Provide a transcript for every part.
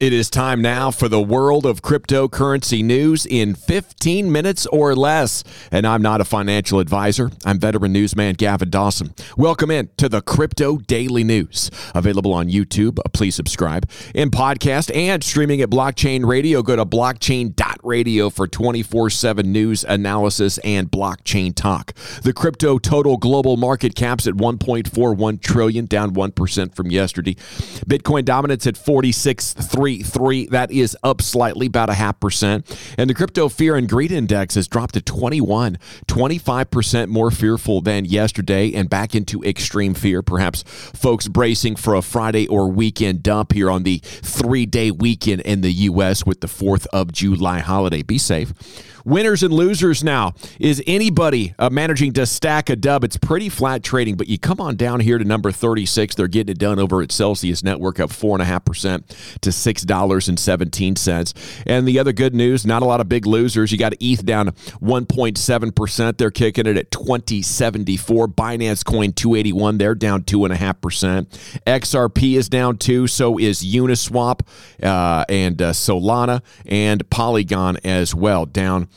It is time now for the world of cryptocurrency news in 15 minutes or less. And I'm not a financial advisor. I'm veteran newsman Gavin Dawson. Welcome in to the Crypto Daily News. Available on YouTube. Please subscribe. In podcast and streaming at Blockchain Radio. Go to blockchain.radio for 24 7 news analysis and blockchain talk. The crypto total global market caps at 1.41 trillion, down 1% from yesterday. Bitcoin dominance at 46.3 three. That is up slightly, about a half percent. And the crypto fear and greed index has dropped to 21, 25% more fearful than yesterday and back into extreme fear. Perhaps folks bracing for a Friday or weekend dump here on the three day weekend in the U.S. with the 4th of July holiday. Be safe. Winners and losers now. Is anybody uh, managing to stack a dub? It's pretty flat trading, but you come on down here to number 36. They're getting it done over at Celsius Network up 4.5% to $6.17. And the other good news, not a lot of big losers. You got ETH down 1.7%. They're kicking it at 2074. Binance Coin 281, they're down 2.5%. XRP is down too. So is Uniswap uh, and uh, Solana and Polygon as well, down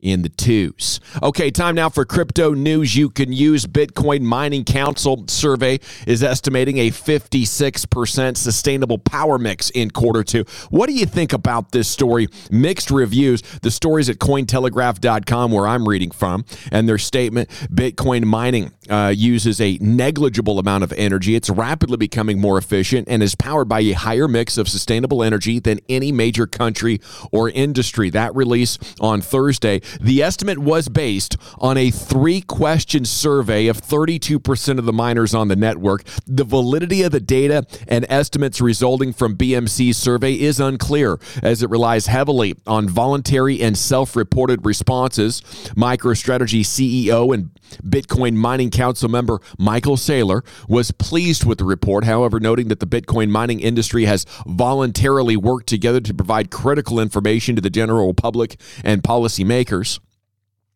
in the twos. Okay, time now for crypto news you can use. Bitcoin Mining Council survey is estimating a 56% sustainable power mix in quarter two. What do you think about this story? Mixed reviews. The story's at cointelegraph.com where I'm reading from, and their statement Bitcoin mining uh, uses a negligible amount of energy. It's rapidly becoming more efficient and is powered by a higher mix of sustainable energy than any major country or industry. That release on Thursday the estimate was based on a three question survey of 32% of the miners on the network. The validity of the data and estimates resulting from BMC's survey is unclear as it relies heavily on voluntary and self reported responses. MicroStrategy CEO and Bitcoin Mining Council member Michael Saylor was pleased with the report, however, noting that the Bitcoin mining industry has voluntarily worked together to provide critical information to the general public and policymakers workers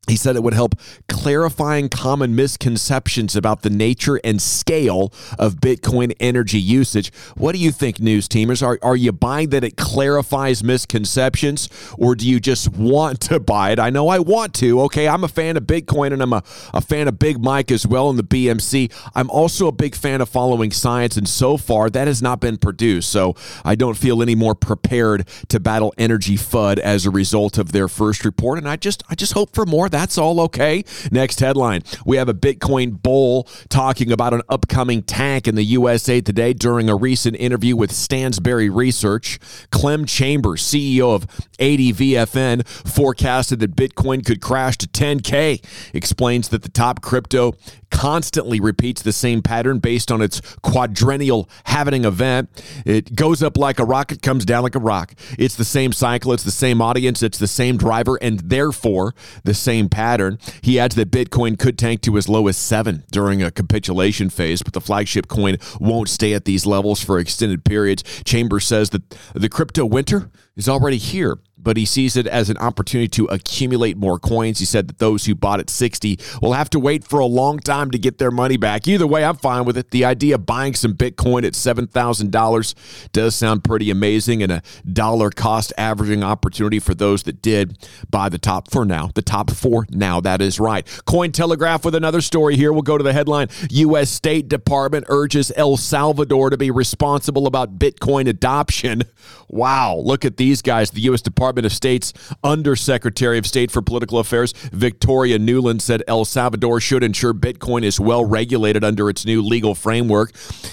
he said it would help clarifying common misconceptions about the nature and scale of Bitcoin energy usage. What do you think, news teamers? Are, are you buying that it clarifies misconceptions, or do you just want to buy it? I know I want to. Okay, I'm a fan of Bitcoin and I'm a, a fan of Big Mike as well in the BMC. I'm also a big fan of following science, and so far that has not been produced. So I don't feel any more prepared to battle energy FUD as a result of their first report. And I just I just hope for more that's all okay. Next headline We have a Bitcoin bull talking about an upcoming tank in the USA today during a recent interview with Stansberry Research. Clem Chambers, CEO of ADVFN, forecasted that Bitcoin could crash to 10K, explains that the top crypto constantly repeats the same pattern based on its quadrennial halving event. It goes up like a rocket, comes down like a rock. It's the same cycle, it's the same audience, it's the same driver, and therefore the same pattern. He adds that Bitcoin could tank to as low as seven during a capitulation phase, but the flagship coin won't stay at these levels for extended periods. Chambers says that the crypto winter is already here but he sees it as an opportunity to accumulate more coins. He said that those who bought at 60 will have to wait for a long time to get their money back. Either way, I'm fine with it. The idea of buying some Bitcoin at $7,000 does sound pretty amazing and a dollar cost averaging opportunity for those that did buy the top for now. The top four now, that is right. Coin Telegraph with another story here. We'll go to the headline U.S. State Department urges El Salvador to be responsible about Bitcoin adoption. Wow, look at these guys. The U.S. Department of State's Undersecretary of State for Political Affairs, Victoria Nuland, said El Salvador should ensure Bitcoin is well regulated under its new legal framework.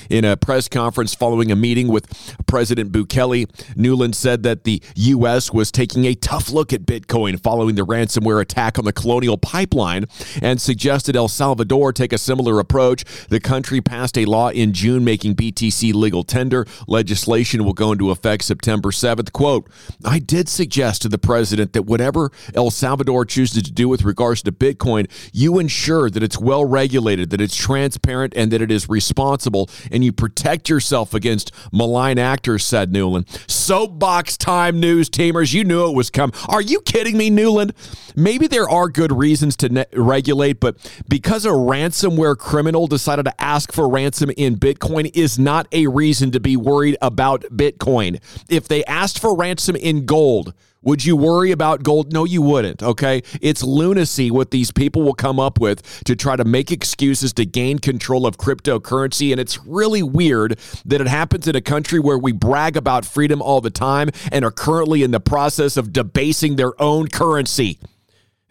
In a press conference following a meeting with President Bukele, Nuland said that the U.S. was taking a tough look at Bitcoin following the ransomware attack on the Colonial Pipeline and suggested El Salvador take a similar approach. The country passed a law in June making BTC legal tender. Legislation will go into effect September 7th. Quote, I did suggest to the president that whatever El Salvador chooses to do with regards to Bitcoin, you ensure that it's well regulated, that it's transparent, and that it is responsible, and you protect yourself against malign actors, said Nuland. Soapbox time, news teamers. You knew it was coming. Are you kidding me, Nuland? Maybe there are are good reasons to ne- regulate, but because a ransomware criminal decided to ask for ransom in Bitcoin is not a reason to be worried about Bitcoin. If they asked for ransom in gold, would you worry about gold? No, you wouldn't. Okay. It's lunacy what these people will come up with to try to make excuses to gain control of cryptocurrency. And it's really weird that it happens in a country where we brag about freedom all the time and are currently in the process of debasing their own currency.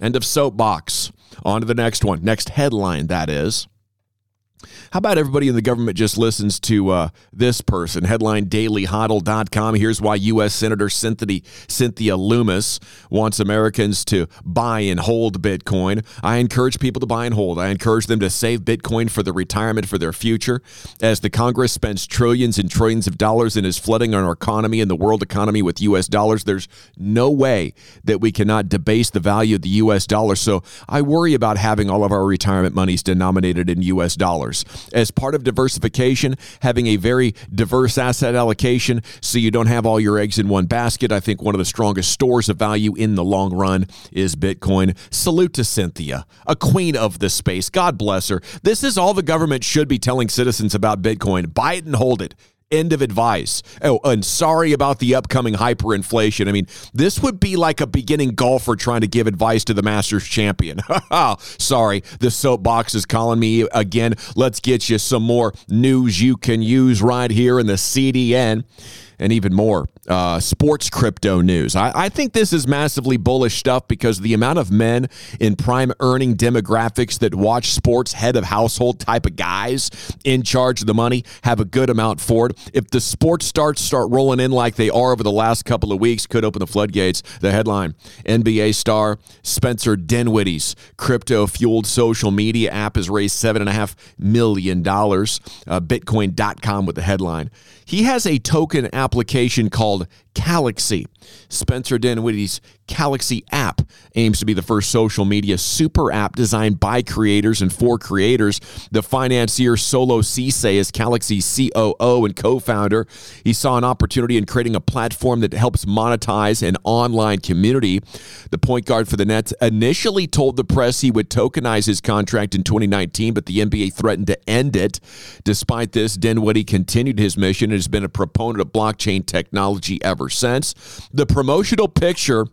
End of soapbox. On to the next one. Next headline, that is. How about everybody in the government just listens to uh, this person? Headline dailyhodl.com. Here's why U.S. Senator Cynthia, Lummis wants Americans to buy and hold Bitcoin. I encourage people to buy and hold. I encourage them to save Bitcoin for their retirement, for their future. As the Congress spends trillions and trillions of dollars and is flooding our economy and the world economy with U.S. dollars, there's no way that we cannot debase the value of the U.S. dollar. So I worry about having all of our retirement monies denominated in U.S. dollars as part of diversification, having a very diverse asset allocation so you don't have all your eggs in one basket. I think one of the strongest stores of value in the long run is Bitcoin. Salute to Cynthia, a queen of the space. God bless her. This is all the government should be telling citizens about Bitcoin. Buy it and hold it. End of advice. Oh, and sorry about the upcoming hyperinflation. I mean, this would be like a beginning golfer trying to give advice to the Masters champion. sorry, the soapbox is calling me again. Let's get you some more news you can use right here in the CDN and even more uh, sports crypto news. I, I, think this is massively bullish stuff because the amount of men in prime earning demographics that watch sports, head of household type of guys in charge of the money, have a good amount for it. If the sports starts start rolling in like they are over the last couple of weeks, could open the floodgates. The headline NBA star Spencer Dinwiddie's crypto fueled social media app has raised $7.5 million. Uh, Bitcoin.com with the headline. He has a token application called Calaxy. Spencer Dinwiddie's Calaxy app aims to be the first social media super app designed by creators and for creators. The financier Solo Ceesay is Calaxy's COO and co founder. He saw an opportunity in creating a platform that helps monetize an online community. The point guard for the Nets initially told the press he would tokenize his contract in 2019, but the NBA threatened to end it. Despite this, Dinwiddie continued his mission and has been a proponent of blockchain technology ever since. The promotional picture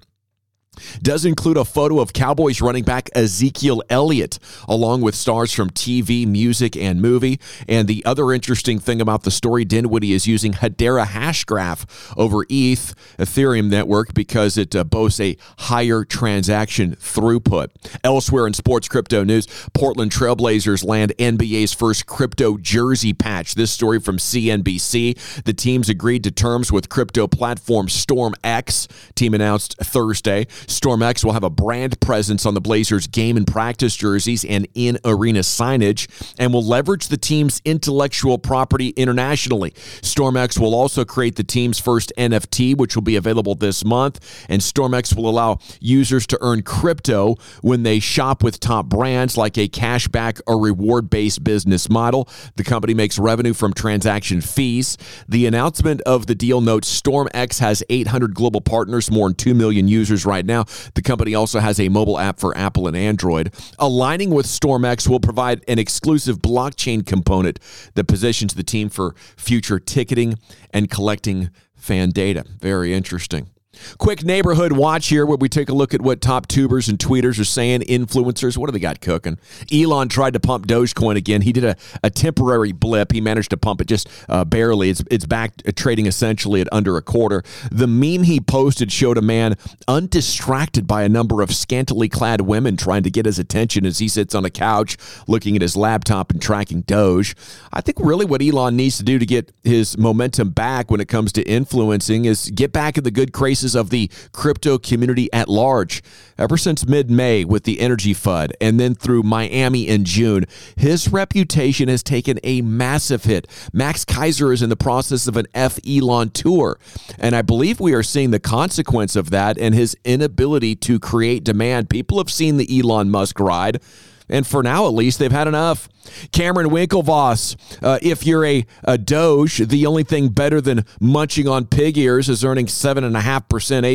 does include a photo of Cowboys running back Ezekiel Elliott, along with stars from TV, music, and movie. And the other interesting thing about the story, Dinwiddie is using Hedera Hashgraph over ETH Ethereum network because it uh, boasts a higher transaction throughput. Elsewhere in sports crypto news, Portland Trailblazers land NBA's first crypto jersey patch. This story from CNBC. The teams agreed to terms with crypto platform StormX. Team announced Thursday. StormX will have a brand presence on the Blazers game and practice jerseys and in arena signage and will leverage the team's intellectual property internationally. StormX will also create the team's first NFT, which will be available this month. And StormX will allow users to earn crypto when they shop with top brands like a cashback or reward based business model. The company makes revenue from transaction fees. The announcement of the deal notes StormX has 800 global partners, more than 2 million users right now now. The company also has a mobile app for Apple and Android. Aligning with StormX will provide an exclusive blockchain component that positions the team for future ticketing and collecting fan data. Very interesting. Quick neighborhood watch here where we take a look at what top tubers and tweeters are saying, influencers. What do they got cooking? Elon tried to pump Dogecoin again. He did a, a temporary blip. He managed to pump it just uh, barely. It's, it's back trading essentially at under a quarter. The meme he posted showed a man undistracted by a number of scantily clad women trying to get his attention as he sits on a couch looking at his laptop and tracking Doge. I think really what Elon needs to do to get his momentum back when it comes to influencing is get back in the good graces of the crypto community at large. Ever since mid May with the Energy FUD and then through Miami in June, his reputation has taken a massive hit. Max Keiser is in the process of an F Elon tour, and I believe we are seeing the consequence of that and his inability to create demand. People have seen the Elon Musk ride. And for now, at least, they've had enough. Cameron Winklevoss, uh, if you're a, a Doge, the only thing better than munching on pig ears is earning 7.5%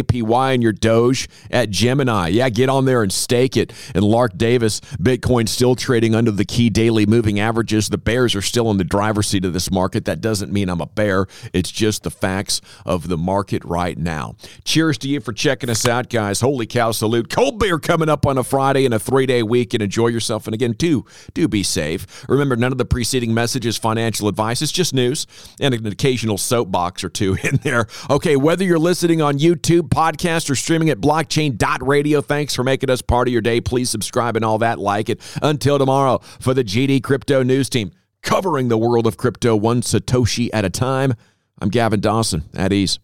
APY in your Doge at Gemini. Yeah, get on there and stake it. And Lark Davis, Bitcoin still trading under the key daily moving averages. The bears are still in the driver's seat of this market. That doesn't mean I'm a bear, it's just the facts of the market right now. Cheers to you for checking us out, guys. Holy cow, salute. Cold beer coming up on a Friday and a three day week, and enjoy yourself. And again, do, do be safe. Remember, none of the preceding message is financial advice. It's just news and an occasional soapbox or two in there. Okay, whether you're listening on YouTube, podcast, or streaming at blockchain.radio, thanks for making us part of your day. Please subscribe and all that. Like it. Until tomorrow, for the GD Crypto News Team, covering the world of crypto one Satoshi at a time, I'm Gavin Dawson. At ease.